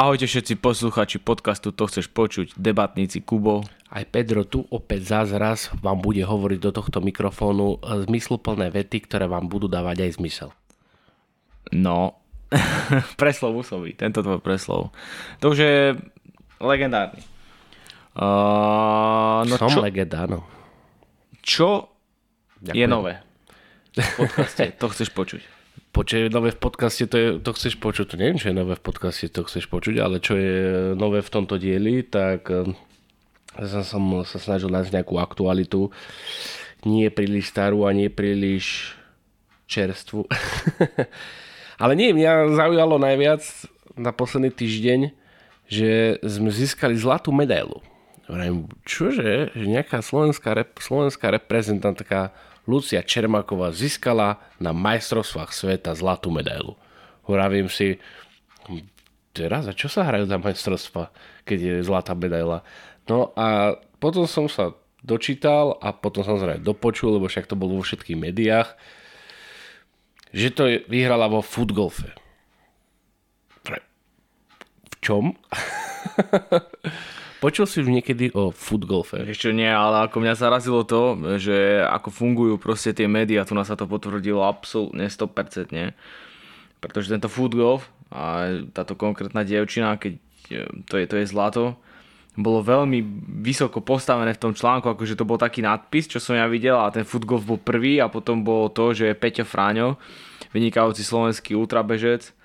Ahojte všetci posluchači podcastu To chceš počuť, debatníci Kubo. Aj Pedro tu opäť zázraz vám bude hovoriť do tohto mikrofónu zmysluplné vety, ktoré vám budú dávať aj zmysel. No, preslov byť, tento tvoj preslov. To už je legendárny. Uh, no Som čo, legenda, áno. Čo Ďakujem. je nové v podcaste? to chceš počuť. Počuť je nové v podcaste, to, je, to chceš počuť. To neviem, čo je nové v podcaste, to chceš počuť, ale čo je nové v tomto dieli, tak ja som, sa snažil nájsť nejakú aktualitu. Nie príliš starú a nie príliš čerstvu. ale nie, mňa zaujalo najviac na posledný týždeň, že sme získali zlatú medailu. čože, že nejaká slovenská, rep, slovenská reprezentantka Lucia Čermaková získala na majstrovstvách sveta zlatú medailu. Hovorím si, teraz a čo sa hrajú na majstrovstva, keď je zlatá medaila? No a potom som sa dočítal a potom som sa dopočul, lebo však to bolo vo všetkých médiách, že to vyhrala vo footgolfe. V čom? Počul si už niekedy o footgolfe? Ešte nie, ale ako mňa zarazilo to, že ako fungujú proste tie médiá, tu nás sa to potvrdilo absolútne 100%, nie? Pretože tento footgolf a táto konkrétna dievčina, keď e, to je, to je zlato, bolo veľmi vysoko postavené v tom článku, akože to bol taký nadpis, čo som ja videl a ten footgolf bol prvý a potom bolo to, že Peťo Fráňo, vynikajúci slovenský ultrabežec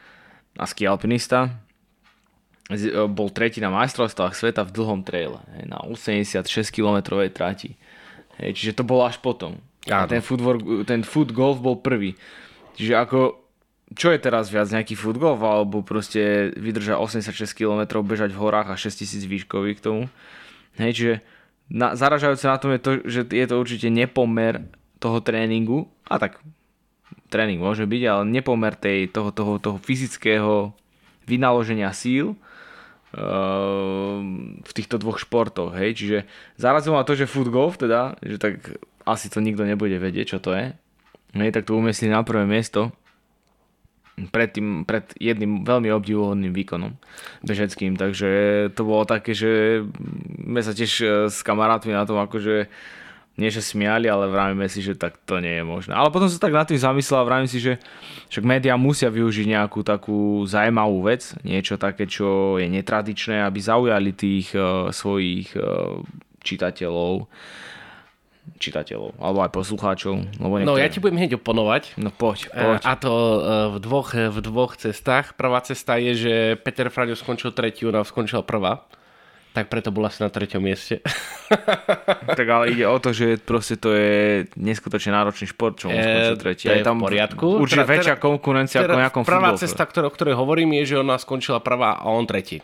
a ski alpinista, E, bol tretí na majstrovstvách sveta v dlhom traile, na 86 km trati. Hej, čiže to bolo až potom. A ten foot, ten foot golf bol prvý. Čiže ako, čo je teraz viac, nejaký foot golf, alebo proste vydrža 86 km bežať v horách a 6000 výškový k tomu. Hej, čiže na, zaražajúce na tom je to, že je to určite nepomer toho tréningu, a tak tréning môže byť, ale nepomer tej, toho, toho, toho fyzického vynaloženia síl v týchto dvoch športoch, hej, čiže zarazilo ma to, že foot golf teda, že tak asi to nikto nebude vedieť, čo to je, hej, tak to umiestnili na prvé miesto pred, tým, pred jedným veľmi obdivuhodným výkonom bežeckým, takže to bolo také, že sme sa tiež e, s kamarátmi na tom akože nie že smiali, ale vravíme si, že tak to nie je možné. Ale potom sa tak nad tým zamyslel a vravím si, že však médiá musia využiť nejakú takú zaujímavú vec, niečo také, čo je netradičné, aby zaujali tých uh, svojich uh, čitateľov čitateľov, alebo aj poslucháčov. Lebo niektoré... No ja ti budem hneď oponovať. No poď, poď. A to v dvoch, v dvoch cestách. Prvá cesta je, že Peter Fraňo skončil tretiu, ona skončila prvá tak preto bola asi na treťom mieste. tak ale ide o to, že proste to je neskutočne náročný šport, čo on skončil tretí. Je tam v poriadku. Určite teda, väčšia konkurencia teda ako nejakom Prvá cesta, ktoré, o ktorej hovorím, je, že ona skončila prvá a on tretí.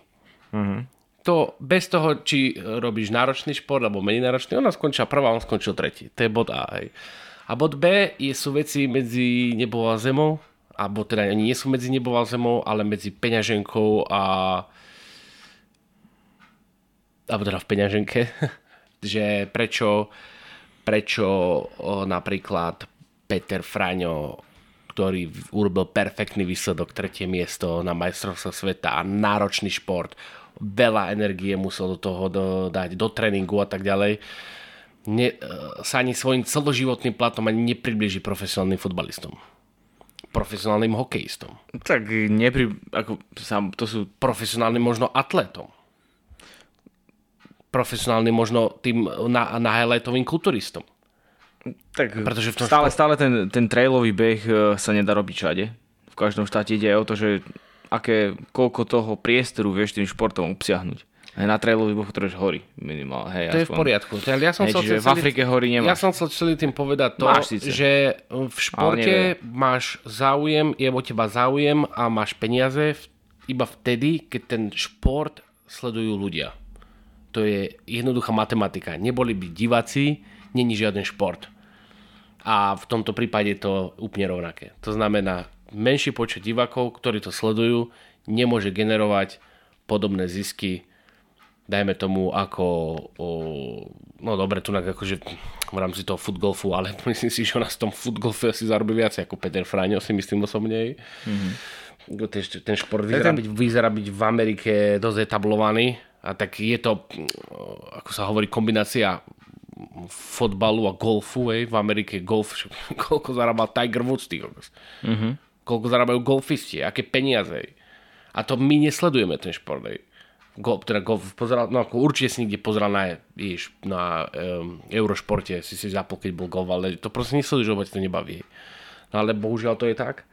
Uh-huh. To bez toho, či robíš náročný šport alebo menej náročný, ona skončila prvá a on skončil tretí. To je bod A. Hej. A bod B je, sú veci medzi nebou a zemou, alebo teda nie sú medzi nebou a zemou, ale medzi peňaženkou a alebo teda v peňaženke, že prečo, prečo napríklad Peter Fraňo, ktorý urobil perfektný výsledok, tretie miesto na majstrovstve sveta a náročný šport, veľa energie musel do toho dať, do tréningu a tak ďalej, ne, e, sa ani svojim celoživotným platom ani nepribliží profesionálnym futbalistom profesionálnym hokejistom. Tak nepri, ako, to sú profesionálnym možno atletom profesionálnym možno tým na, na highlightovým kulturistom. Tak Pretože v tom stále, šport... stále ten, ten trailový beh e, sa nedá robiť všade. V každom štáte ide o to, že aké, koľko toho priestoru vieš tým športom obsiahnuť. Aj na trailový beh ktorý hory minimálne. Hej, to aspoň. je v poriadku. Ja som hej, celý, v Afrike hory nemáš. Ja som chcel celý tým povedať to, že v športe máš záujem, je o teba záujem a máš peniaze iba vtedy, keď ten šport sledujú ľudia. To je jednoduchá matematika. Neboli by diváci, není žiaden šport. A v tomto prípade je to úplne rovnaké. To znamená, menší počet divákov, ktorí to sledujú, nemôže generovať podobné zisky, dajme tomu ako, o, no dobre, tu akože v rámci toho footgolfu, ale myslím si, že ona z tom footgolfu asi zarobí viac ako Peter Fráňo, si myslím osobne. Mm-hmm. ten, ten šport vyzerá, ten... Byť, vyzerá byť v Amerike dosť etablovaný a tak je to, ako sa hovorí, kombinácia fotbalu a golfu, ej. v Amerike golf, koľko zarábal Tiger Woods, ty mm-hmm. koľko zarábajú golfisti, aké peniaze. Ej. A to my nesledujeme ten šport. Ej. Golf, teda golf pozeral, no ako určite si niekde pozeral na, vieš, na um, Eurošporte, si si zapol, keď bol golf, ale to proste nesleduješ, lebo to nebaví. No ale bohužiaľ to je tak.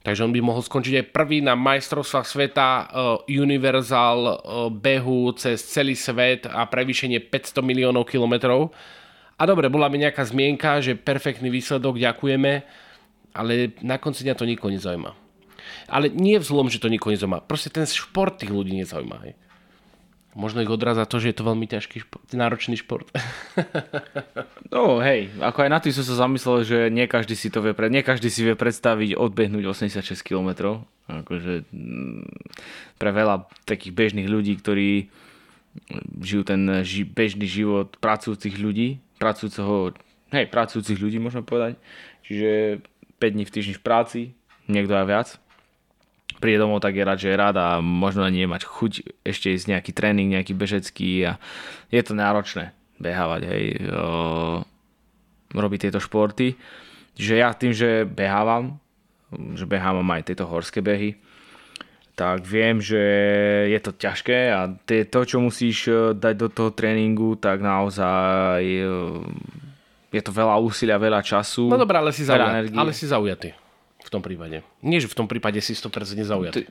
Takže on by mohol skončiť aj prvý na majstrovstvách sveta uh, Universal uh, behu cez celý svet a prevýšenie 500 miliónov kilometrov. A dobre, bola mi nejaká zmienka, že perfektný výsledok, ďakujeme, ale na konci dňa to nikoho nezaujíma. Ale nie v zlom, že to nikoho nezaujíma. Proste ten šport tých ľudí nezaujíma. Hej. Možno ich odrazá to, že je to veľmi ťažký šport, náročný šport. no hej, ako aj na tým som sa zamyslel, že nie každý si to vie, pre, nie každý si vie predstaviť odbehnúť 86 km. Akože mm, pre veľa takých bežných ľudí, ktorí žijú ten ži, bežný život pracujúcich ľudí, pracujúceho, hej, pracujúcich ľudí môžeme povedať. Čiže 5 dní v týždni v práci, niekto aj viac príde domov, tak je rád, že je rád a možno ani nemať chuť ešte ísť nejaký tréning, nejaký bežecký a je to náročné behávať, hej, robiť tieto športy. Čiže ja tým, že behávam, že behávam aj tieto horské behy, tak viem, že je to ťažké a to, čo musíš e, dať do toho tréningu, tak naozaj e, je to veľa úsilia, veľa času. No dobré, ale si, zaujatý, ale si zaujatý v tom prípade. Nie, že v tom prípade si 100% zaujatý.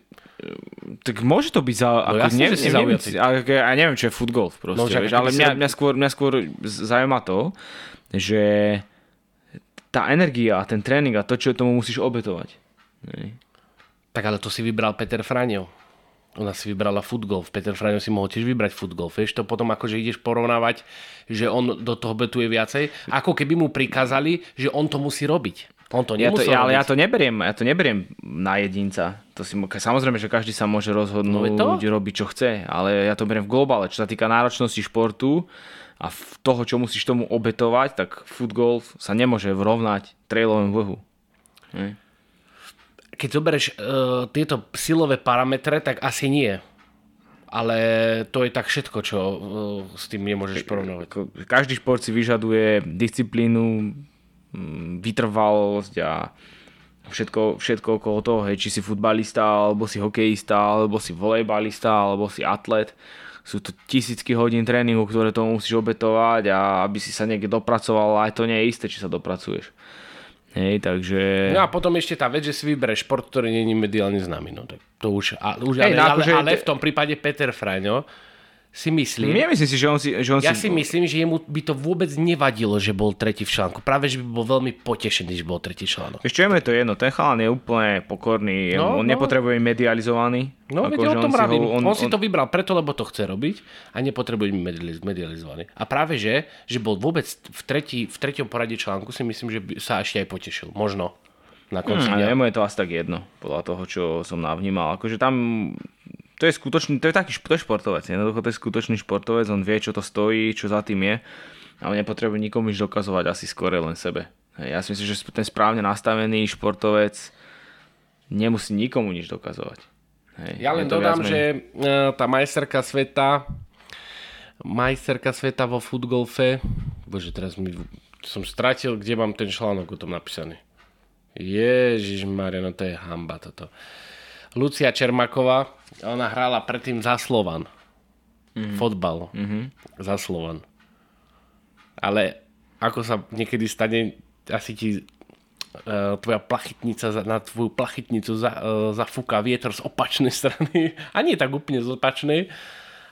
Tak môže to byť za... No ako, jasne, že si zaujatý. Ja neviem, čo je foot golf proste, no, vieš, ale mňa, mňa, skôr, mňa skôr zaujíma to, že tá energia a ten tréning a to, čo tomu musíš obetovať. Tak ale to si vybral Peter Fraňo. Ona si vybrala golf. Peter Fraňo si mohol tiež vybrať golf. Vieš, to potom akože ideš porovnávať, že on do toho betuje viacej. Ako keby mu prikázali, že on to musí robiť. On to ja to, ja, ale ja to neberiem, ja to neberiem na jedinca. To si, samozrejme, že každý sa môže rozhodnúť no robiť, čo chce, ale ja to beriem v globále. Čo sa týka náročnosti športu a toho, čo musíš tomu obetovať, tak foot golf sa nemôže vrovnať trailovému vlhu. Keď zoberieš uh, tieto silové parametre, tak asi nie. Ale to je tak všetko, čo uh, s tým nemôžeš porovnávať. Každý šport si vyžaduje disciplínu, vytrvalosť a všetko, všetko okolo toho, hej, či si futbalista, alebo si hokejista, alebo si volejbalista, alebo si atlet. Sú to tisícky hodín tréningu, ktoré tomu musíš obetovať a aby si sa niekde dopracoval, aj to nie je isté, či sa dopracuješ. Hej, takže... No a potom ešte tá vec, že si vybereš šport, ktorý je mediálne známy. No, tak to už, a, už Hej, ale, no, ale, ale, v tom prípade Peter Fraňo, si myslím... Nemyslím si, že on si... Že on ja si, si myslím, že jemu by to vôbec nevadilo, že bol tretí v článku. Práve, že by bol veľmi potešený, že bol tretí článok. Ešte je to jedno, ten chalan je úplne pokorný, no, on no. nepotrebuje medializovaný. No, ako, o tom on, on, on, si to vybral preto, lebo to chce robiť a nepotrebuje medializovaný. A práve, že, že bol vôbec v, tretí, v treťom poradí článku, si myslím, že sa ešte aj potešil. Možno na konci hmm, dňa. je to asi tak jedno, podľa toho, čo som navnímal. Akože tam to je skutočný, to je taký to je športovec, jednoducho to je skutočný športovec, on vie, čo to stojí, čo za tým je, ale nepotrebuje nikomu nič dokazovať, asi skôr len sebe. Ja si myslím, že ten správne nastavený športovec nemusí nikomu nič dokazovať. Hej, ja len dodám, že e, tá majsterka sveta majsterka sveta vo futgolfe bože, teraz mi, som stratil, kde mám ten článok o tom napísaný. Ježiš Maria, no to je hamba toto. Lucia Čermaková, ona hrála predtým za Slovan. Mm-hmm. Fotbal. Mm-hmm. Za Slovan. Ale ako sa niekedy stane, asi ti uh, tvoja plachytnica, na tvoju plachytnicu za, uh, zafúka vietor z opačnej strany. A nie tak úplne z opačnej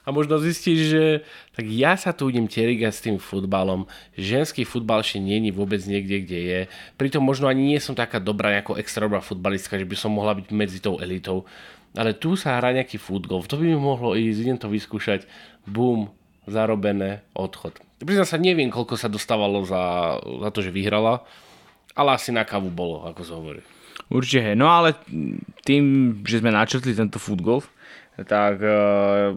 a možno zistíš, že tak ja sa tu idem terigať s tým futbalom. Ženský futbal ešte není vôbec niekde, kde je. Pritom možno ani nie som taká dobrá ako extra dobrá futbalistka, že by som mohla byť medzi tou elitou. Ale tu sa hrá nejaký futbol. To by mi mohlo ísť, idem to vyskúšať. Bum, zarobené, odchod. Priznám sa, neviem, koľko sa dostávalo za, za to, že vyhrala, ale asi na kávu bolo, ako sa hovorí. Určite, no ale tým, že sme načrtli tento futbol, tak uh,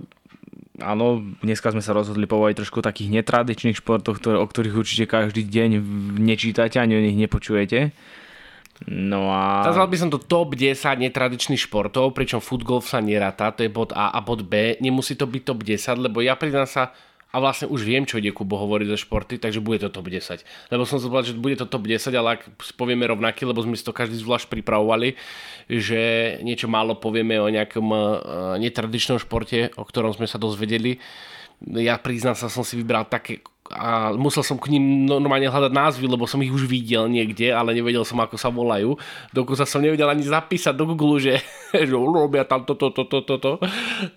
áno, dneska sme sa rozhodli povedať trošku o takých netradičných športoch, ktoré, o ktorých určite každý deň nečítate ani o nich nepočujete. No a... Nazval by som to top 10 netradičných športov, pričom footgolf sa neráta, to je bod A a bod B. Nemusí to byť top 10, lebo ja priznám sa, a vlastne už viem, čo ide Kubo hovoriť zo športy, takže bude to top 10. Lebo som sa že bude to top 10, ale ak povieme rovnaký, lebo sme si to každý zvlášť pripravovali, že niečo málo povieme o nejakom uh, netradičnom športe, o ktorom sme sa dozvedeli. Ja priznám sa, som si vybral také a musel som k ním normálne hľadať názvy, lebo som ich už videl niekde, ale nevedel som, ako sa volajú. Dokonca som nevedel ani zapísať do Google, že, že robia tam toto, toto, toto. To.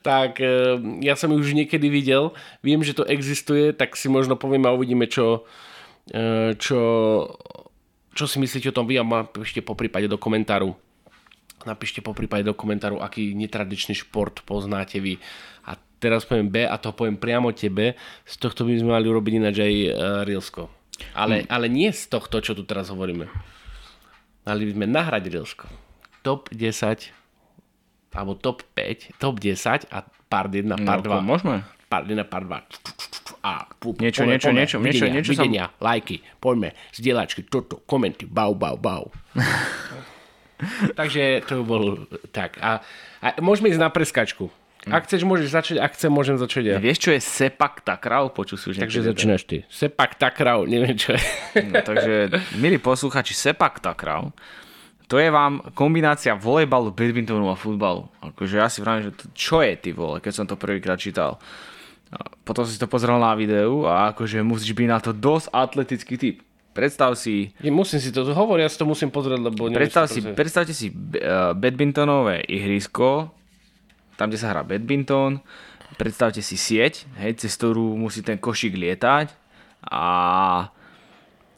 Tak e, ja som ich už niekedy videl. Viem, že to existuje, tak si možno povieme a uvidíme, čo, e, čo, čo si myslíte o tom vy a napíšte po prípade do komentáru. Napíšte po prípade do komentáru, aký netradičný šport poznáte vy. A teraz poviem B a to poviem priamo tebe, z tohto by sme mali urobiť ináč aj uh, Reelsko. Ale, hmm. ale nie z tohto, čo tu teraz hovoríme. Mali by sme nahrať Reelsko. Top 10 alebo top 5, top 10 a part 1, part no, 2. Môžeme. Part 1, part 2. A, pú, niečo, poďme, niečo, poďme, niečo, videnia, niečo, niečo videnia, som... lajky, poďme, zdieľačky, toto, komenty, bau, bau, bau. Takže to bol tak. A, a môžeme ísť na preskačku. Ak chceš, môžeš začať, ak chcem, môžem začať ja. Vieš, čo je sepak takrav? Počul si už Takže začínaš ty. Sepak takrav, neviem čo je. No, takže, milí posluchači, sepak takrav, to je vám kombinácia volejbalu, badmintonu a futbalu. Akože ja si vravím, že to, čo je ty vole, keď som to prvýkrát čítal. Potom si to pozrel na videu a akože musíš byť na to dosť atletický typ. Predstav si... Ja musím si to hovoriť, ja si to musím pozrieť, lebo... Predstav si, predstavte si uh, badmintonové ihrisko, tam, kde sa hrá badminton. Predstavte si sieť, hej, cez ktorú musí ten košík lietať a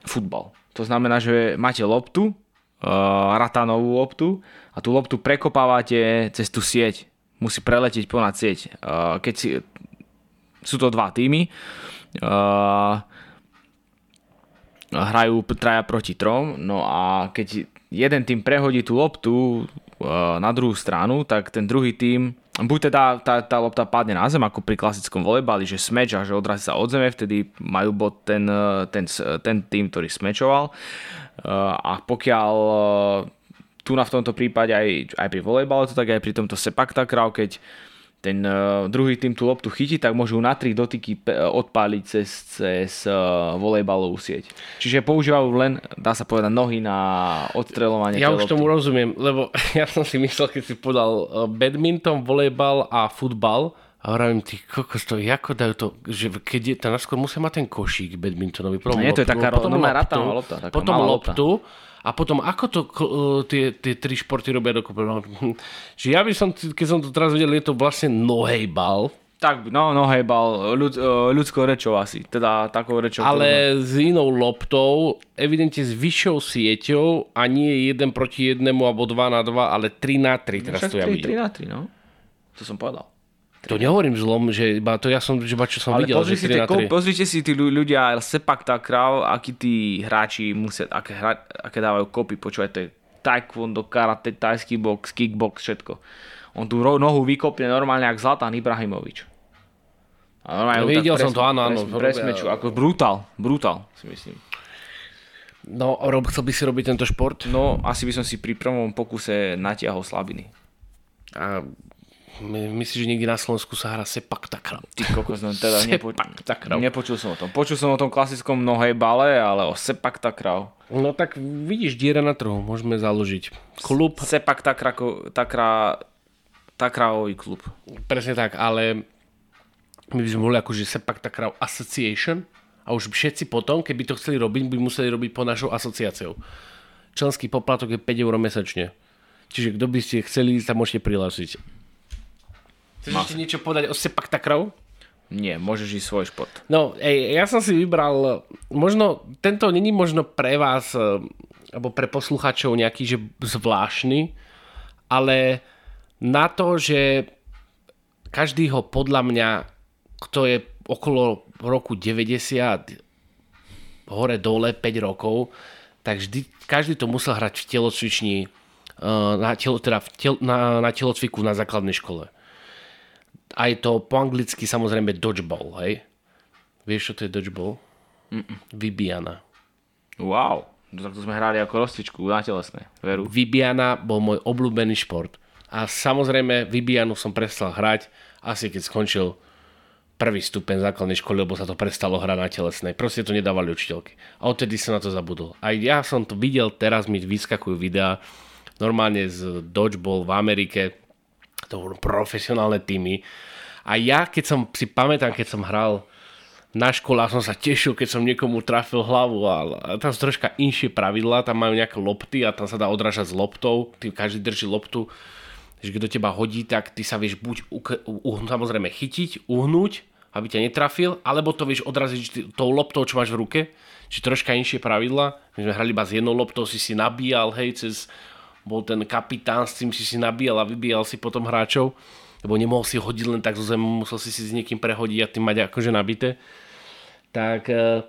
futbal. To znamená, že máte loptu, uh, ratanovú loptu a tú loptu prekopávate cez tú sieť. Musí preletieť ponad sieť. Uh, keď si, sú to dva týmy, uh, hrajú traja proti trom, no a keď jeden tým prehodí tú loptu na druhú stranu, tak ten druhý tým buď teda tá, tá lopta padne na zem, ako pri klasickom volejbali, že smeč a že odrazí sa od zeme, vtedy majú bod ten, ten, ten tým, ktorý smečoval. A pokiaľ tu na v tomto prípade aj, aj pri volejbale, to tak aj pri tomto sepak takrav, keď ten uh, druhý tým tú loptu chytí, tak môžu na tri dotyky uh, odpáliť cez, cez uh, volejbalovú sieť. Čiže používajú len, dá sa povedať, nohy na odstreľovanie Ja už lopty. tomu rozumiem, lebo ja som si myslel, keď si podal badminton, volejbal a futbal, a hovorím, ty kokos, to ako dajú to, že keď je, to najskôr musia mať ten košík badmintonový. Potom nie, to je taká potom loptu, lopta, taká potom loptu, lopta a potom ako to uh, tie, tie tri športy robia dokopy? No, že ja by som, keď som to teraz videl, je to vlastne nohejbal. Tak, no, nohejbal, ľud, uh, ľudskou rečou asi, teda takou rečou. Ale ktorú... s inou loptou, evidentne s vyššou sieťou a nie jeden proti jednému alebo dva na dva, ale 3 na 3. Teraz no, to ja 3, 3 na 3, no. To som povedal. To nehovorím zlom, že iba to ja som, že iba čo som Ale videl. Pozri že si, tie, pozrite si tí ľudia, sepak tá kráv, akí tí hráči musia, aké, hra, aké dávajú kopy, počúvaj, to je taekwondo, karate, tajský box, kickbox, všetko. On tú nohu vykopne normálne ako Zlatan Ibrahimovič. A normálne no, videl som to, áno, áno. Presmeču, ako brutál, brutál, si myslím. No, Rob, chcel by si robiť tento šport? No, asi by som si pri prvom pokuse natiahol slabiny. A Myslíš, že niekde na Slovensku sa hrá sepak takrav? Ty kokos, no teda nepo... nepočul som o tom. Počul som o tom klasickom mnohej bale, ale o sepak takrav. No tak vidíš, diera na trhu, môžeme založiť. Klub. Sepak takra, takra, takravový klub. Presne tak, ale my by sme mohli akože sepak takrav association a už všetci potom, keby to chceli robiť, by museli robiť po našou asociáciou. Členský poplatok je 5 eur mesačne. Čiže kto by ste chceli, sa môžete prihlásiť. Chceš Mas. ešte niečo povedať o sepak takrov? Nie, môžeš ísť svoj šport. No, ej, ja som si vybral, možno, tento není možno pre vás, eh, alebo pre posluchačov nejaký, že zvláštny, ale na to, že každý ho podľa mňa, kto je okolo roku 90, hore dole 5 rokov, tak vždy, každý to musel hrať v telocvični, eh, na, telo, teda v tel, na, na telocviku na základnej škole aj to po anglicky samozrejme dodgeball, hej? Vieš, čo to je dodgeball? Mm-mm. Vybijana. Wow. No, tak to sme hrali ako rozcvičku na telesné, veru. Vybiana bol môj obľúbený šport. A samozrejme, Vybianu som prestal hrať asi keď skončil prvý stupeň základnej školy, lebo sa to prestalo hrať na telesnej. Proste to nedávali učiteľky. A odtedy som na to zabudol. A ja som to videl, teraz mi vyskakujú videá normálne z Dodgeball v Amerike. To boli profesionálne týmy. A ja, keď som si pamätám, keď som hral na školách som sa tešil, keď som niekomu trafil hlavu a, tam sú troška inšie pravidlá, tam majú nejaké lopty a tam sa dá odrážať s loptou, tým každý drží loptu, že kto teba hodí, tak ty sa vieš buď u, u, samozrejme chytiť, uhnúť, aby ťa netrafil, alebo to vieš odraziť tou loptou, čo máš v ruke, či troška inšie pravidla. My sme hrali iba s jednou loptou, si si nabíjal, hej, cez bol ten kapitán, s tým si si nabíjal a vybíjal si potom hráčov, lebo nemohol si hodiť len tak zo zem, musel si si s niekým prehodiť a tým mať akože nabité tak uh,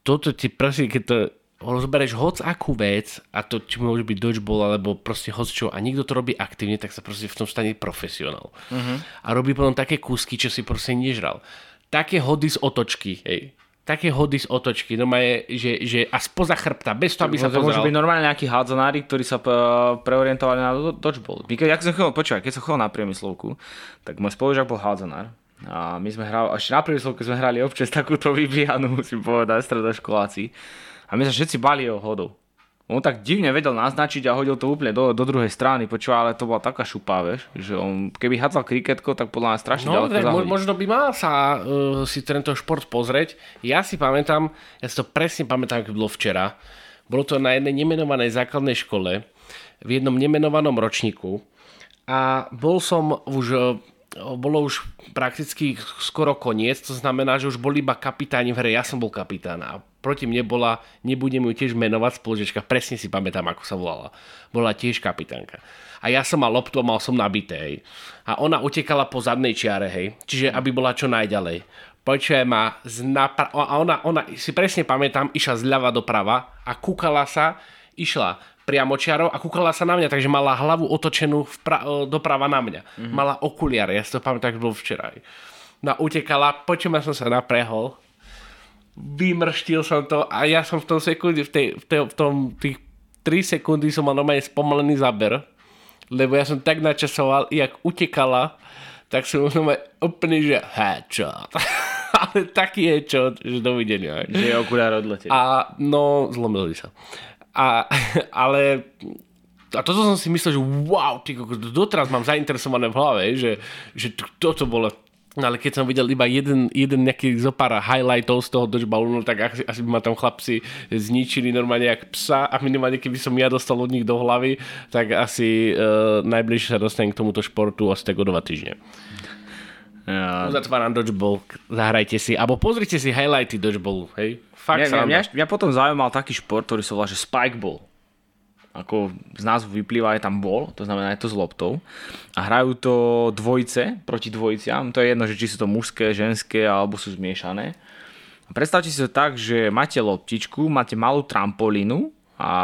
toto ti prosím, keď to rozbereš hoc akú vec a to či môže byť dodgeball alebo proste hoc čo a niekto to robí aktívne, tak sa proste v tom stane profesionál. Uh-huh. A robí potom také kúsky, čo si proste nežral. Také hody z otočky, hej. Také hody z otočky, no je, že, že a spoza chrbta, bez toho, aby sa to pozeral. môže byť normálne nejakí hádzanári, ktorí sa preorientovali na dodgeball. Keď, som chodil, počúvaj, keď som chodil na priemyslovku, tak môj spolužiak bol hádzanár a my sme hrali, až na keď sme hrali občas takúto vybíjanú, musím povedať, stredoškoláci. A my sa všetci bali o hodou. On tak divne vedel naznačiť a hodil to úplne do, do druhej strany, počúva, ale to bola taká šupa, vieš, že on, keby hádzal kriketko, tak podľa mňa strašne no, ďaleko možno by mal sa uh, si tento šport pozrieť. Ja si pamätám, ja si to presne pamätám, keď bolo včera. Bolo to na jednej nemenovanej základnej škole, v jednom nemenovanom ročníku a bol som už bolo už prakticky skoro koniec, to znamená, že už boli iba kapitáni v hre, ja som bol kapitán a proti mne bola, nebudem ju tiež menovať spoločečka, presne si pamätám, ako sa volala. Bola tiež kapitánka. A ja som mal loptu a mal som nabité, hej. A ona utekala po zadnej čiare, hej. Čiže aby bola čo najďalej. Počuje ma, napra- a ona, ona, si presne pamätám, išla zľava doprava a kúkala sa, išla priamočiarov a kúkala sa na mňa, takže mala hlavu otočenú vpra- doprava na mňa. Mm-hmm. Mala okuliare, ja si to pamätám, tak bol včera. No utekala, počujem, som sa naprehol, vymrštil som to a ja som v tom sekunde, v, tej, v, tej, v tom tých 3 sekundy som mal normálne spomalený záber, lebo ja som tak načasoval, jak utekala, tak som úplne, že headshot. Ale taký headshot, že dovidenia. Že je okulár odleteli. A no, zlomili sa. A, ale a toto som si myslel, že wow, ty, doteraz mám zainteresované v hlave, že, že toto bolo No ale keď som videl iba jeden, jeden nejaký zopár highlightov z toho dodgeballu, no tak asi, asi by ma tam chlapci zničili normálne jak psa a minimálne keby som ja dostal od nich do hlavy, tak asi uh, najbližšie sa dostanem k tomuto športu asi tak o dva týždne. Ja. Uzatváram dodgeball, zahrajte si, alebo pozrite si highlighty dodgeballu, hej? Fakt mňa, mňa, mňa, potom zaujímal taký šport, ktorý sa volá, že spikeball. Ako z názvu vyplýva, je tam bol, to znamená je to s loptou. A hrajú to dvojice proti dvojiciam. To je jedno, že či sú to mužské, ženské alebo sú zmiešané. Predstavte si to tak, že máte loptičku, máte malú trampolínu a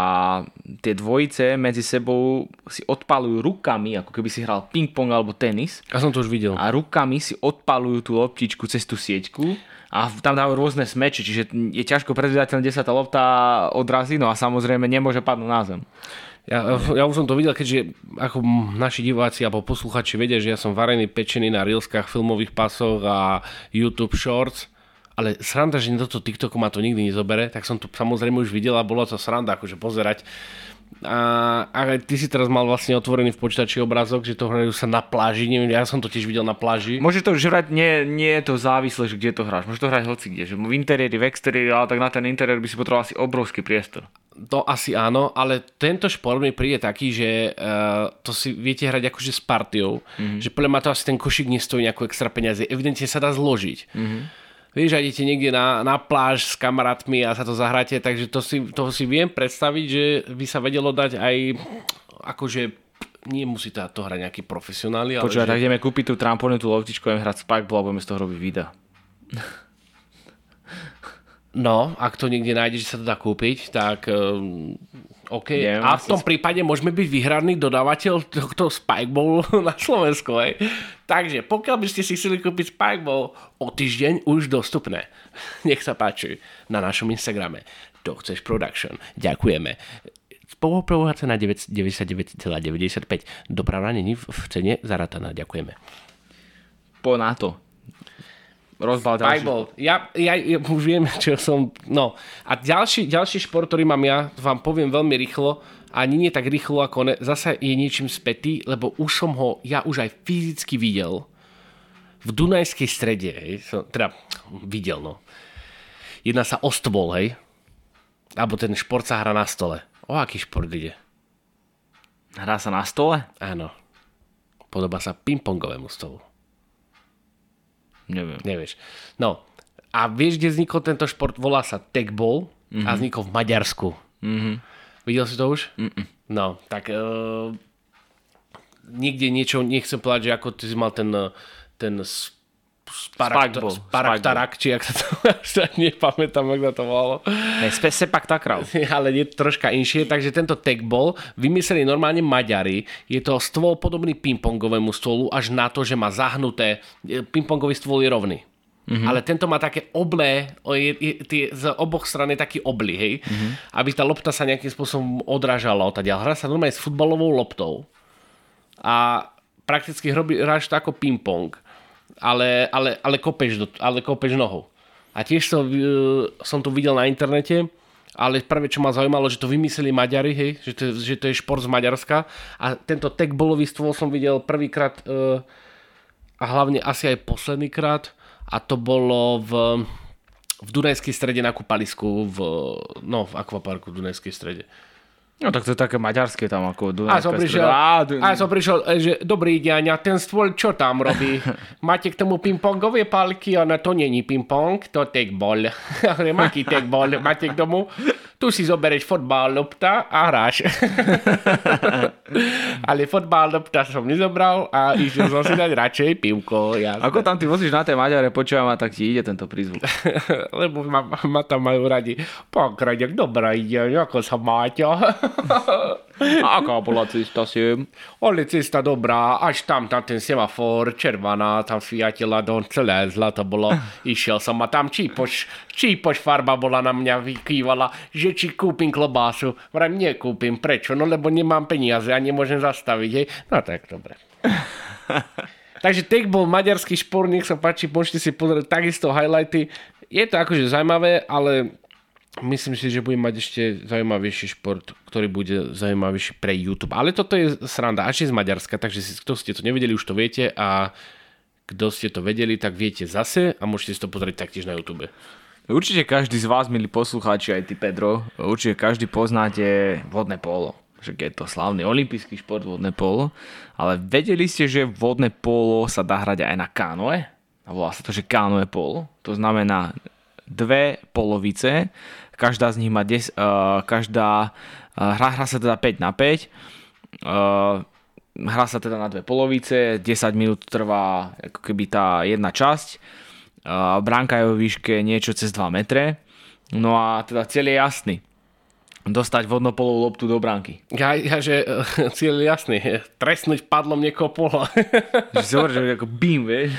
tie dvojice medzi sebou si odpalujú rukami, ako keby si hral ping-pong alebo tenis. Ja som to už videl. A rukami si odpalujú tú loptičku cez tú sieťku a tam dávajú rôzne smeče, čiže je ťažko predvídateľné, kde sa tá lopta odrazí, no a samozrejme nemôže padnúť na zem. Ja, ja už som to videl, keďže ako naši diváci alebo posluchači vedia, že ja som varený pečený na reelskách, filmových pasoch a YouTube Shorts, ale sranda, že do toho TikToku ma to nikdy nezobere, tak som to samozrejme už videl a bolo to sranda akože pozerať a, a ty si teraz mal vlastne otvorený v počítači obrázok, že to hrajú sa na pláži, neviem, ja som to tiež videl na pláži. Môže to hrať, nie, nie je to závislé, že kde to hráš, môže to hrať hoci kde, že v interiéri, v exteriéri, ale tak na ten interiér by si potreboval asi obrovský priestor. To asi áno, ale tento šport mi príde taký, že uh, to si viete hrať akože s partiou, mm-hmm. že podľa ma to asi ten košík nestojí nejakú extra peniaze, evidentne sa dá zložiť. Mm-hmm idete niekde na, na pláž s kamarátmi a sa to zahráte, takže to si, to si viem predstaviť, že by sa vedelo dať aj akože nie musí to, to hrať nejaký profesionáli. Počúvaj, že... tak ideme kúpiť tú trampolínu, tú lovtičku, ideme hrať spikeball a budeme z toho robiť videa. No, ak to niekde nájdeš, že sa to dá kúpiť, tak um, OK. Neviem, a v tom sp- prípade môžeme byť vyhraný dodávateľ tohto Spikeballu na Slovensku. Aj. Takže pokiaľ by ste si chceli kúpiť Spikeball o týždeň už dostupné, nech sa páči na našom Instagrame. To chceš production. Ďakujeme. Spolupráca na 99,95. Doprava není v cene zarataná. Ďakujeme. Po na to. Rozbal ďalší. Bible. Ja, ja, ja už viem, čo som... No. A ďalší, ďalší šport, ktorý mám ja, vám poviem veľmi rýchlo, ani nie tak rýchlo ako ne, zasa je niečím spätý, lebo už som ho ja už aj fyzicky videl v Dunajskej strede, hej, som, teda videl, no. Jedná sa o stôl, hej, alebo ten šport sa hrá na stole. O aký šport ide? Hrá sa na stole? Áno. Podobá sa pingpongovému stolu. Neviem. Nevieš. No, a vieš, kde vznikol tento šport? Volá sa tagball mm-hmm. a vznikol v Maďarsku. Mhm. Videl si to už? Mm-mm. No, tak uh, niekde niečo, nechcem povedať, že ako ty si mal ten, eh, ten sparak, Spikeball, sparaktarak, či jak sa to, sa nepamätám, sa to volalo. Spe, sepak takrav. ale je troška inšie, takže tento tagball vymysleli normálne Maďari. Je to stôl podobný pingpongovému stolu, až na to, že má zahnuté, e, pingpongový stôl je rovný. Mm-hmm. Ale tento má také oblé, je, je, tie, z oboch stran je taký oblý, hej? Mm-hmm. Aby tá lopta sa nejakým spôsobom odrážala odtiaľ. Hra sa normálne s futbalovou loptou a prakticky hráš to ako ping-pong, ale, ale, ale, kopeš do, ale kopeš nohou. A tiež to, uh, som to videl na internete, ale prvé, čo ma zaujímalo, že to vymysleli Maďari, hej, že to, že to je šport z Maďarska a tento tagbullový stôl som videl prvýkrát uh, a hlavne asi aj posledný krát a to bolo v, v Dunajskej strede na kúpalisku, v, no v akvaparku v Dunajskej strede. No tak to je také maďarské tam ako A Dunajská som prišiel, streda. A som prišiel, že dobrý deň, a ten stôl čo tam robí? Máte k tomu pingpongové palky? A na to není pingpong, to tagball. Ja hovorím, aký tagball máte k tomu? Tu si zoberieš fotbal, lopta a hráš. Ale fotbal, lopta som nezobral a išiel som si dať radšej pivko. Jasné. Ako tam ty vozíš na tej Maďare, počúvam a tak ti ide tento prízvuk. Lebo ma, ma tam majú radi. Pokraďak, dobrý deň, ako sa máte? A aká bola cesta sem? Ale cesta dobrá, až tam, tam ten semafor, červená, tam sviatila do celé zlato bolo. Išiel som a tam čípoš, čípoš farba bola na mňa vykývala, že či kúpim klobásu. Vrajím, nekúpim, prečo? No lebo nemám peniaze a nemôžem zastaviť, hej. No tak, dobre. Takže tak bol maďarský šport, nech sa páči, môžete si pozrieť takisto highlighty. Je to akože zaujímavé, ale myslím si, že budem mať ešte zaujímavejší šport, ktorý bude zaujímavejší pre YouTube. Ale toto je sranda, až z Maďarska, takže si, kto ste to nevedeli, už to viete a kto ste to vedeli, tak viete zase a môžete si to pozrieť taktiež na YouTube. Určite každý z vás, milí poslucháči, aj ty Pedro, určite každý poznáte vodné polo. Že je to slavný olimpijský šport vodné polo. Ale vedeli ste, že vodné polo sa dá hrať aj na kánoe? A volá sa to, že kánoe polo. To znamená dve polovice, každá z nich má 10, uh, každá, uh, hra, hra sa teda 5 na 5, uh, hra sa teda na dve polovice, 10 minút trvá ako keby tá jedna časť, uh, bránka je o výške niečo cez 2 metre, no a teda cieľ je jasný, dostať vodnopolovú loptu do bránky. Ja, ja že uh, cieľ je jasný, trestnúť padlom niekoho pola. Že hovorí, že ako bím, vieš.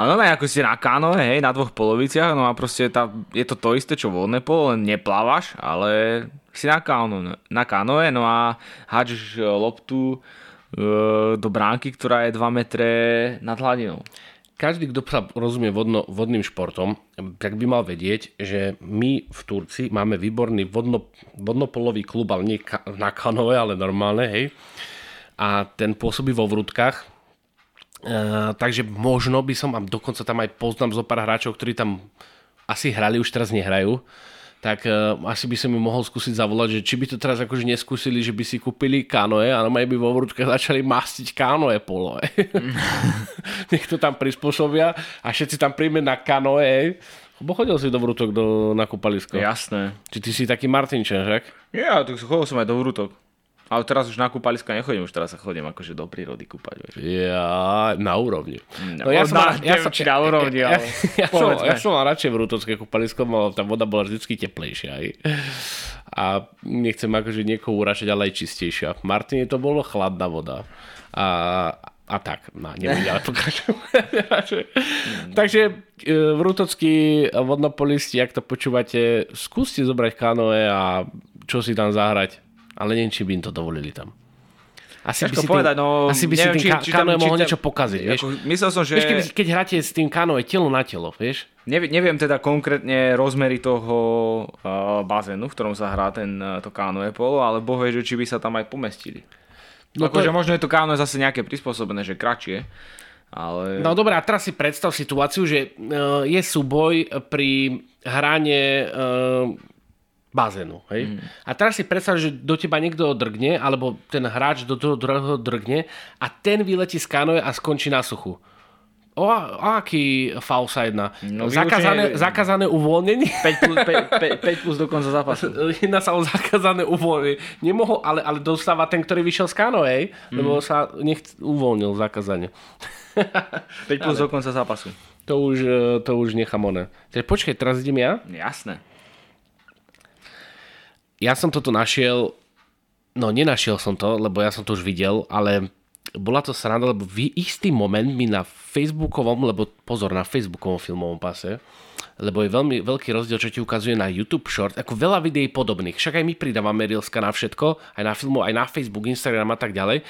A no ako ste na kanoe, hej, na dvoch poloviciach, no a proste tá, je to to isté, čo vodné polo, len neplávaš, ale si na, kano, na kanoe, no a hádžeš e, loptu e, do bránky, ktorá je 2 metre nad hladinou. Každý, kto sa rozumie vodno, vodným športom, tak by mal vedieť, že my v Turci máme výborný vodno, vodnopolový klub, ale nie ka, na kanoe, ale normálne, hej. A ten pôsobí vo vrútkach, Uh, takže možno by som, a dokonca tam aj poznám zo pár hráčov, ktorí tam asi hrali, už teraz nehrajú, tak uh, asi by som im mohol skúsiť zavolať, že či by to teraz akože neskúsili, že by si kúpili kanoe a normálne by vo vrútkach začali mastiť kanoe polo. Nech to tam prispôsobia a všetci tam príjme na kanoe. Lebo chodil si do vrútok do, na kúpalisko. Jasné. Či ty si taký Martinčan, však? Ja, tak chodil som aj do vrútok. Ale teraz už na kúpaliska nechodím, už teraz sa chodím akože do prírody kúpať. Vieš. Ja, na úrovni. No, ja som, na, ja som, na úrovni, ja, ale ja, ja, som, ja som mal radšej vrútovské kúpalisko, lebo tá voda bola vždy teplejšia. Aj. A nechcem akože niekoho uračať, ale aj čistejšia. V Martine to bolo chladná voda. A a tak. No, nebudem ďalej pokračovať. Takže e, vrútockí vodnopolisti, ak to počúvate, skúste zobrať kanoe a čo si tam zahrať. Ale neviem, či by im to dovolili tam. Asi Ťažko by si povedať, tým, no, asi by si neviem, tým či- či tam- kanoe či mohol tam- niečo pokaziť, vieš? Ako, myslel som, že... Vieš, keby, keď hráte s tým kanoe telo na telo, vieš? Neviem, neviem teda konkrétne rozmery toho uh, bazénu, v ktorom sa hrá ten, uh, to kanoe polo, ale boh vie, že či by sa tam aj pomestili. No No to- akože možno je to kanoe zase nejaké prispôsobené, že kratšie, ale... No dobré, a teraz si predstav situáciu, že uh, je súboj pri hrane uh, bazénu. Hej? Mm. A teraz si predstav, že do teba niekto drgne, alebo ten hráč do toho druhého drgne a ten vyletí z kanoe a skončí na suchu. O, o aký faul sa jedná? No, zakázané, vylučenie- zakázané uvoľnenie? 5 plus, 5, 5 plus do konca zápasu. Jedná sa o zakázané uvoľnenie. Nemohol, ale, ale dostáva ten, ktorý vyšiel z kanoe, mm. lebo sa nech uvoľnil zakázanie. 5 plus do konca zápasu. To už, e, to už nechám. Takže počkej, teraz idem ja. Jasné. Ja som toto našiel, no nenašiel som to, lebo ja som to už videl, ale bola to sranda, lebo v istý moment mi na facebookovom, lebo pozor, na facebookovom filmovom pase, lebo je veľmi veľký rozdiel, čo ti ukazuje na YouTube Short, ako veľa videí podobných. Však aj my pridávame Reelska na všetko, aj na filmu, aj na Facebook, Instagram a tak ďalej.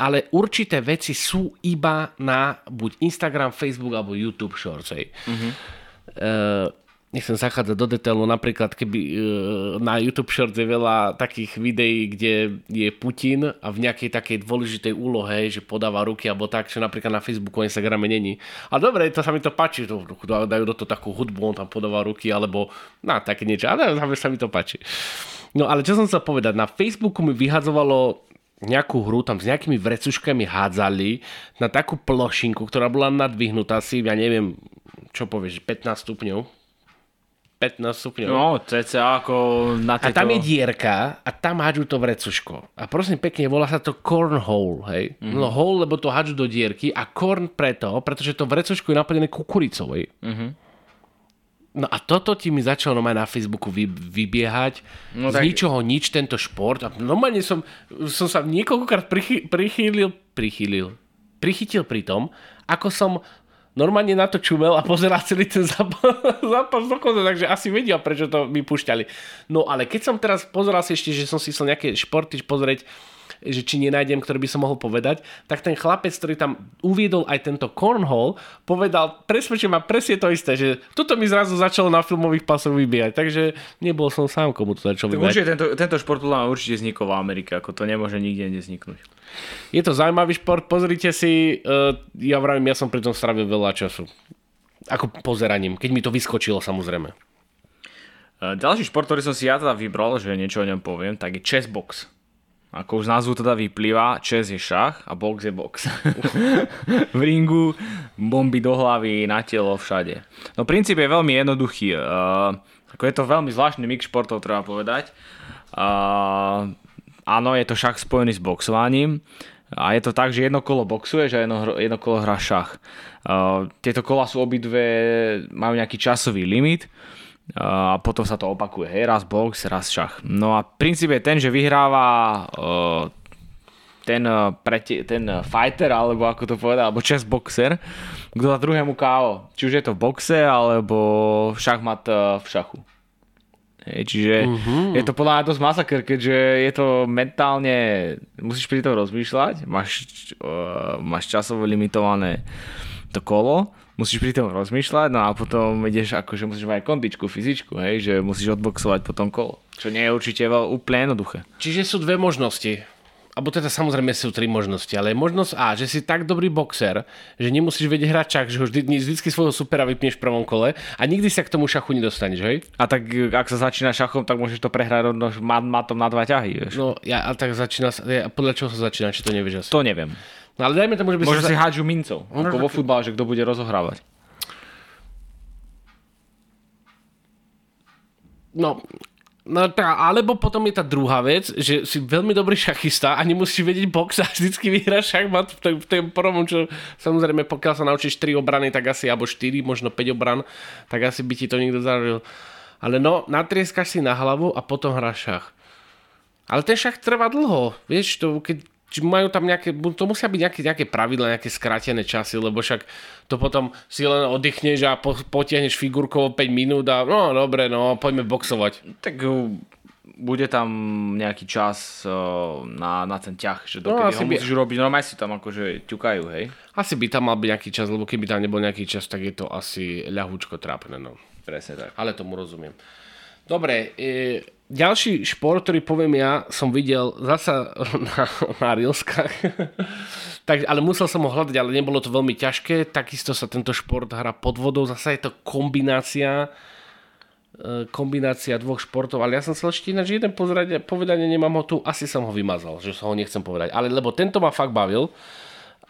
Ale určité veci sú iba na buď Instagram, Facebook alebo YouTube Shorts. Hej. Mm-hmm. Uh, nechcem zachádzať do detailu, napríklad keby uh, na YouTube Shorts je veľa takých videí, kde je Putin a v nejakej takej dôležitej úlohe, že podáva ruky alebo tak, čo napríklad na Facebooku a Instagrame není. A dobre, to sa mi to páči, to, dajú do toho takú hudbu, on tam podáva ruky alebo na také niečo, ale sa mi to páči. No ale čo som chcel povedať, na Facebooku mi vyhadzovalo nejakú hru, tam s nejakými vrecuškami hádzali na takú plošinku, ktorá bola nadvihnutá asi, ja neviem, čo povieš, 15 stupňov. 15 stupňov. No, cca ako na A tieto... tam je dierka a tam hádžu to vrecuško. A prosím pekne, volá sa to cornhole, hej. Mhm. Mm-hmm. No hole, lebo to hádžu do dierky a corn preto, pretože to vrecuško je naplnené kukuricou, hej. Mhm. No a toto ti mi začalo normálne na Facebooku vy, vybiehať. No Z tak- ničoho nič tento šport. A normálne som, som sa niekoľkokrát prichy, prichýlil, prichýlil, prichytil pri tom, ako som normálne na to čumel a pozeral celý ten zápas, zápas dokonca, takže asi vedia, prečo to mi. No ale keď som teraz pozeral si ešte, že som si chcel nejaké športy pozrieť, že či nenájdem, ktorý by som mohol povedať, tak ten chlapec, ktorý tam uviedol aj tento cornhole, povedal presvedčil ma presne to isté, že toto mi zrazu začalo na filmových pasoch vybiehať, takže nebol som sám, komu to začalo vybiehať. určite tento, tento šport podľa mňa určite vznikol v Amerike, ako to nemôže nikde inde vzniknúť. Je to zaujímavý šport, pozrite si, uh, ja vravím, ja som pri tom strávil veľa času. Ako pozeraním, keď mi to vyskočilo samozrejme. E, Ďalší šport, ktorý som si ja teda vybral, že niečo o ňom poviem, tak je chess box. Ako už z názvu teda vyplýva, chess je šach a box je box. v ringu, bomby do hlavy, na telo, všade. No princíp je veľmi jednoduchý. Uh, ako je to veľmi zvláštny mix športov, treba povedať. Uh, áno, je to šach spojený s boxovaním. A je to tak, že jedno kolo boxuješ a jedno, jedno kolo hrá šach. Uh, tieto kola sú obidve, majú nejaký časový limit a potom sa to opakuje, hej, raz box, raz šach. No a princíp je ten, že vyhráva uh, ten, uh, preti- ten fighter, alebo ako to povedal, alebo chess boxer, kto dá druhému KO. Či už je to v boxe, alebo šachmat uh, v šachu. Hej, čiže uh-huh. je to podľa mňa dosť masaker, keďže je to mentálne, musíš pri tom rozmýšľať, máš, uh, máš časovo limitované to kolo, musíš pri tom rozmýšľať, no a potom ideš akože musíš mať aj kondičku, fyzičku, hej, že musíš odboxovať potom kolo. Čo nie je určite úplne jednoduché. Čiže sú dve možnosti. Alebo teda samozrejme sú tri možnosti, ale možnosť A, že si tak dobrý boxer, že nemusíš vedieť hrať čak, že ho vždy, vždycky svojho supera vypneš v prvom kole a nikdy sa k tomu šachu nedostaneš, hej? A tak ak sa začína šachom, tak môžeš to prehrať rovno mat, matom na dva ťahy, vieš. No, ja, a tak začína ja, podľa čoho sa začína, či to nevieš asi. To neviem. No ale dajme tomu, že by Možno sa... si hádžu mincov, ako vo futbale, že kto bude rozohrávať. No, no tá, alebo potom je tá druhá vec, že si veľmi dobrý šachista a nemusíš vedieť box a vždycky vyhráš šachmat v tom, v tom prvom, čo samozrejme pokiaľ sa naučíš 3 obrany, tak asi, alebo 4, možno 5 obran, tak asi by ti to niekto zažil. Ale no, natrieskaš si na hlavu a potom hráš šach. Ale ten šach trvá dlho, vieš, to, keď či majú tam nejaké, to musia byť nejaké, nejaké pravidla, nejaké skrátené časy, lebo však to potom si len oddychneš a po, potiahneš figurkovo 5 minút a no dobre, no poďme boxovať. Tak uh, bude tam nejaký čas uh, na, na ten ťah, že dokedy no, ho musíš by... robiť, normálne si tam akože ťukajú, hej? Asi by tam mal byť nejaký čas, lebo keby tam nebol nejaký čas, tak je to asi ľahúčko trápne, no. Presne tak. Ale tomu rozumiem. Dobre, e, ďalší šport, ktorý poviem ja, som videl zasa na, na Reelskách. tak, ale musel som ho hľadať, ale nebolo to veľmi ťažké. Takisto sa tento šport hrá pod vodou. Zasa je to kombinácia e, kombinácia dvoch športov, ale ja som chcel ešte ináč jeden pozerať, povedanie nemám ho tu, asi som ho vymazal, že sa ho nechcem povedať, ale lebo tento ma fakt bavil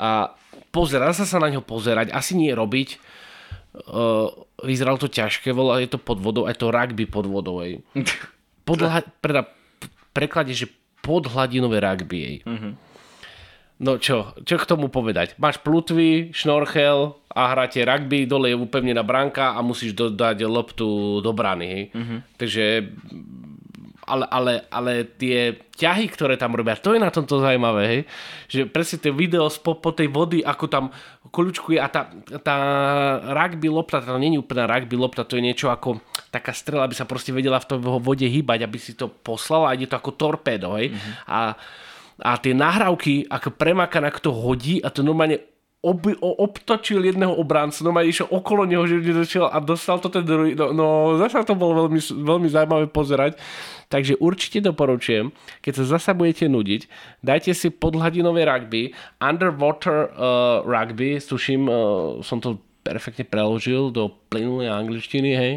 a pozerať sa sa na ňo pozerať, asi nie robiť, uh, vyzeralo to ťažké, ale je to pod vodou, aj to rugby pod vodou, aj. Podľa, pre, preklade, že podhladinové rugby. Uh-huh. No čo, čo k tomu povedať? Máš plutvy, šnorchel a hráte rugby, dole je upevnená branka a musíš dodať loptu do brany. Hej? Uh-huh. Takže ale, ale, ale tie ťahy, ktoré tam robia, to je na tomto zaujímavé, hej? že presne tie video po, po tej vody, ako tam kľúčkuje a tá, tá rugby lopta, to nie je úplná rugby lopta, to je niečo ako taká strela, aby sa proste vedela v tej vode hýbať, aby si to poslala a ide to ako torpédo, hej? Mm-hmm. A, a tie nahrávky, ako premakaná, kto hodí a to normálne ob, obtočil jedného obráncu, no išiel okolo neho, že došiel a dostal to ten druhý. No, no zase to bolo veľmi, veľmi zaujímavé pozerať. Takže určite doporučujem, keď sa zasa budete nudiť, dajte si podhladinové rugby, underwater uh, rugby, tuším, uh, som to perfektne preložil do plynulej angličtiny, hej,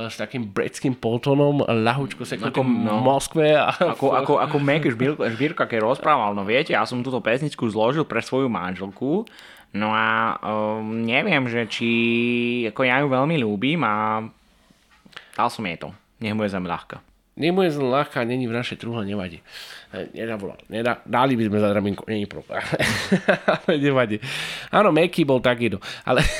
uh, s takým britským poltonom, ľahučko sa ako no, Moskve. A... Ako, ako, ako Mek Žbírka, keď rozprával, no viete, ja som túto pesničku zložil pre svoju manželku, No a um, neviem, že či ako ja ju veľmi ľúbim a dal som jej to. Nech mu je zem ľahká. Nech mu je zem ľahká, není v našej truhle, nevadí. E, nedá, nedá, dali by sme za draminku, není problém. ale nevadí. Áno, Meky bol takýto. Ale...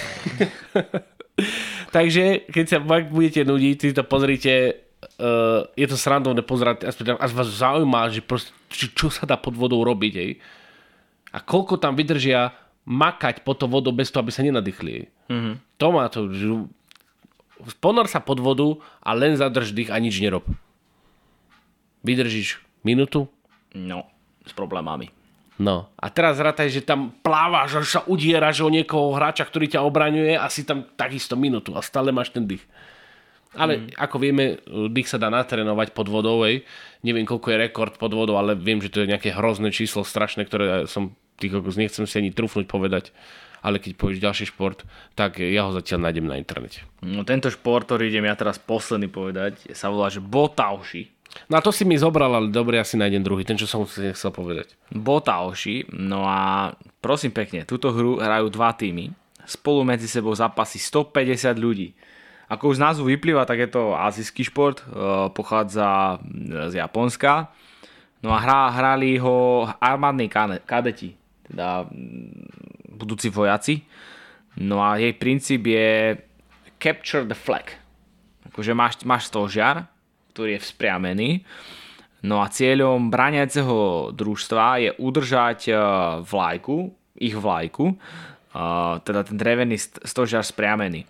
Takže, keď sa budete nudiť, si to pozrite, uh, je to srandovné pozerať, aspoň vás zaujíma, že proste, čo, čo sa dá pod vodou robiť, hej. A koľko tam vydržia makať po to vodu bez toho, aby sa nenadýchli. Mm-hmm. To má to, že ponor sa pod vodu a len zadrž dých a nič nerob. Vydržíš minútu? No, s problémami. No a teraz rátaj, že tam plávaš, že sa udieraš o niekoho hráča, ktorý ťa obraňuje a si tam takisto minútu a stále máš ten dých. Ale mm. ako vieme, dých sa dá natrénovať pod vodou, ej. neviem koľko je rekord pod vodou, ale viem, že to je nejaké hrozné číslo, strašné, ktoré som ty kokos, nechcem si ani trúfnuť povedať, ale keď povieš ďalší šport, tak ja ho zatiaľ nájdem na internete. No tento šport, ktorý idem ja teraz posledný povedať, sa volá, že Botauši. No to si mi zobral, ale dobre, ja si nájdem druhý, ten, čo som chcel povedať. Botauši, no a prosím pekne, túto hru hrajú dva týmy, spolu medzi sebou zapasí 150 ľudí. Ako už z názvu vyplýva, tak je to azijský šport, e, pochádza z Japonska. No a hrá, hrali ho armádni kadeti teda mm, budúci vojaci. No a jej princíp je capture the flag. Akože máš, máš stožiar, ktorý je vzpriamený. No a cieľom braniaceho družstva je udržať e, vlajku, ich vlajku, e, teda ten drevený stožiar spriamený.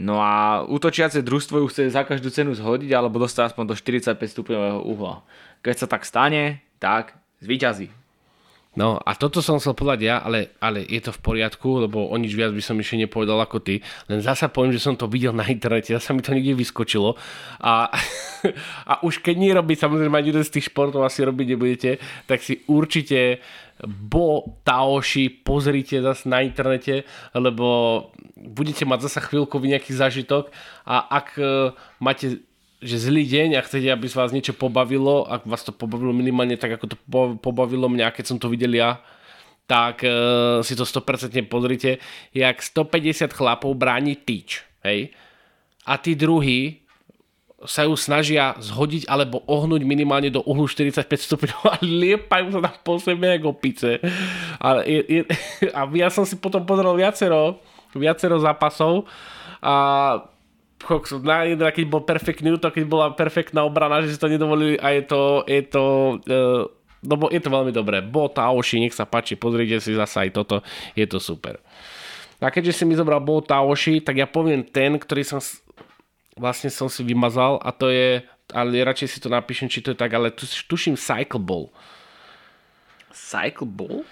No a útočiace družstvo ju chce za každú cenu zhodiť alebo dostať aspoň do 45 stupňového uhla. Keď sa tak stane, tak zvíťazí. No a toto som chcel povedať ja, ale, ale je to v poriadku, lebo o nič viac by som ešte nepovedal ako ty. Len zasa poviem, že som to videl na internete, zasa mi to niekde vyskočilo. A, a už keď nie robiť, samozrejme aj jeden z tých športov asi robiť nebudete, tak si určite Bo Taoshi pozrite zase na internete, lebo budete mať zasa chvíľkový nejaký zážitok a ak uh, máte že zlý deň a chcete, aby vás niečo pobavilo, ak vás to pobavilo minimálne tak, ako to pobavilo mňa, keď som to videl ja, tak uh, si to 100% pozrite, jak 150 chlapov bráni tyč, hej? A tí druhí sa ju snažia zhodiť alebo ohnúť minimálne do uhlu 45 stupňov a liepajú sa tam po sebe ako pice. A, je, je, a ja som si potom pozrel viacero, viacero zápasov a na jedna, keď bol perfektný útok, keď bola perfektná obrana, že si to nedovolili a je to, je to uh, lebo je to veľmi dobré. Bota Oši, nech sa páči, pozrite si zasa aj toto, je to super. A keďže si mi zobral Bota Oši, tak ja poviem ten, ktorý som vlastne som si vymazal a to je, ale radšej si to napíšem, či to je tak, ale tu, tuším Cycle Ball. Cycle ball?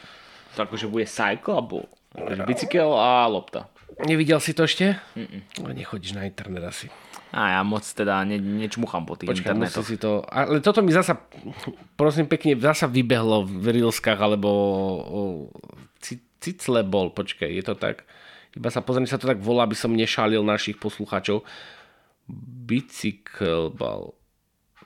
To akože bude cycle a ball. Bicykel a lopta. Nevidel si to ešte? Mm-mm. Nechodíš na internet asi. A ja moc teda ne, nečmuchám po tých Počkaj, internetoch. si to... Ale toto mi zasa, prosím pekne, zasa vybehlo v Reelskách, alebo o, ci- Cicle bol, počkaj, je to tak? Iba sa pozriem, sa to tak volá, aby som nešálil našich poslucháčov. Bicycle ball.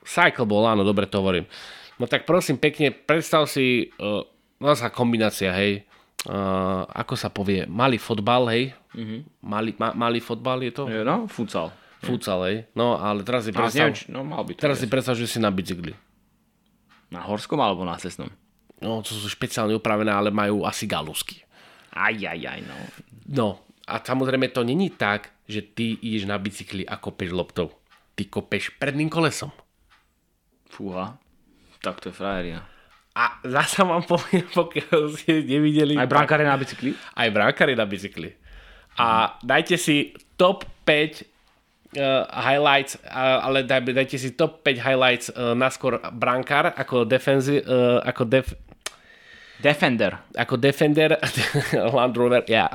Cycle ball, áno, dobre to hovorím. No tak prosím pekne, predstav si, uh, no zasa kombinácia, hej, uh, ako sa povie, malý fotbal, hej, mm-hmm. malý, ma, malý fotbal je to? Je, No, futsal. Futsal, hej. No, ale teraz si predstav, neviem, či- no mal by to teraz si predstav, že si na bicykli. Na horskom alebo na cestnom? No, to sú špeciálne upravené, ale majú asi galusky. Aj, aj, aj, no. No, a samozrejme to není tak, že ty ideš na bicykli a kopeš loptou. Ty kopeš predným kolesom. Fúha. Tak to je frajerina. A zasa vám poviem, pokiaľ ste nevideli... Aj brankári na bicykli? Aj brankári na bicykli. A dajte si top 5 uh, highlights, uh, ale daj, dajte si top 5 highlights uh, naskôr brankár ako, defenzi, uh, ako, def, Defender. ako defender Land Rover, ja.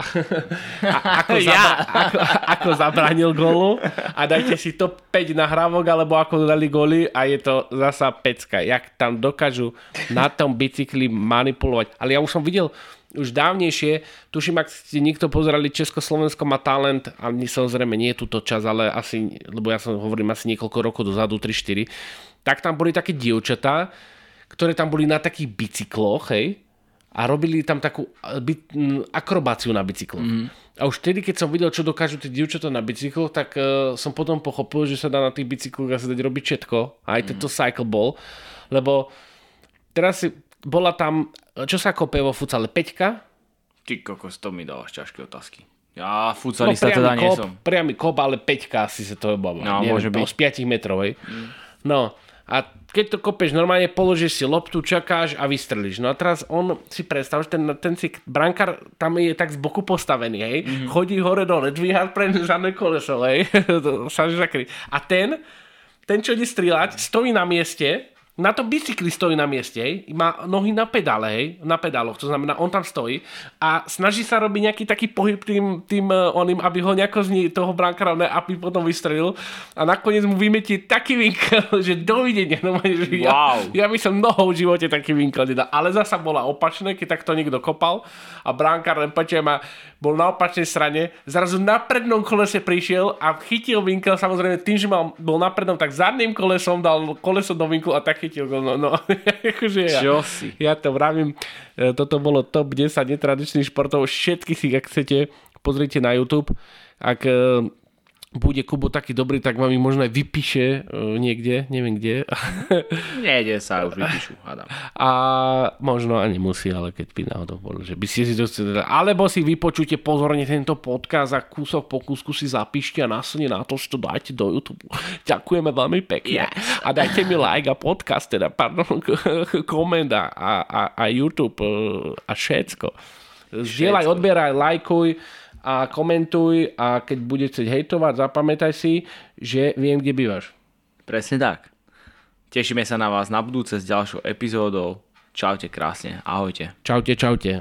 A, ako, Ja. zabra, ako, ako zabránil gólu a dajte si top 5 nahrávok alebo ako dali góly a je to zasa pecka. Jak tam dokážu na tom bicykli manipulovať. Ale ja už som videl už dávnejšie, tuším, ak ste niekto pozerali Československo má talent a nie, samozrejme nie je túto čas, ale asi, lebo ja som hovorím asi niekoľko rokov dozadu, 3-4, tak tam boli také dievčatá, ktoré tam boli na takých bicykloch, hej, a robili tam takú akrobáciu na bicykloch. Mm. A už vtedy, keď som videl, čo dokážu tie dievčatá na bicykloch, tak uh, som potom pochopil, že sa dá na tých bicykloch asi dať robiť všetko. Aj tento cycle ball. Lebo teraz si, bola tam, čo sa kope vo futsale, peťka, Ty kokos, to mi dávaš ťažké otázky. Ja futsalista teda nie No, kop, som. priamy kop, ale peťka asi sa to bolo. No, môže byť. Z 5 metrov, hej. No, a keď to kopeš normálne, položíš si loptu, čakáš a vystrelíš. No a teraz on si predstav, že ten, ten si brankár tam je tak z boku postavený, hej. Mm-hmm. Chodí hore dole, dvíha pre zadné koleso, hej. A ten, ten, čo ide strieľať, stojí na mieste, na tom bicykli stojí na mieste, hej, má nohy na pedále, hej, na pedáloch, to znamená, on tam stojí a snaží sa robiť nejaký taký pohyb tým, tým uh, oným, aby ho nejako z toho brankára, ne, aby potom vystrelil. A nakoniec mu vymetí taký vinkel, že dovidenia, no, že Wow. ja, ja by som nohou v živote taký vinkel nedal, ale zasa bola opačné, keď takto niekto kopal a brankár len počujem a bol na opačnej strane, zrazu na prednom kolese prišiel a chytil vinkel, samozrejme tým, že mal, bol na prednom, tak zadným kolesom dal koleso do vinklu a tak chytil go. No, no, akože ja, Čo si? ja to vravím, e, toto bolo top 10 netradičných športov, všetky si, ak chcete, pozrite na YouTube. Ak e, bude Kubo taký dobrý, tak vám ich možno aj vypíše e, niekde, neviem kde. Nejde sa, už vypíšu, hádam. A možno ani musí, ale keď by náhodou bol, že by ste si to chceli. Alebo si vypočujte pozorne tento podcast a kúsok po kúsku si zapíšte a následne na to to dajte do YouTube. Ďakujeme veľmi pekne. Yes. A dajte mi like a podcast, teda, pardon, koment a, a, a YouTube e, a všetko. Zdieľaj, Všetko. odbieraj, lajkuj a komentuj a keď bude chcieť hejtovať, zapamätaj si, že viem, kde bývaš. Presne tak. Tešíme sa na vás na budúce s ďalšou epizódou. Čaute krásne, ahojte. Čaute, čaute.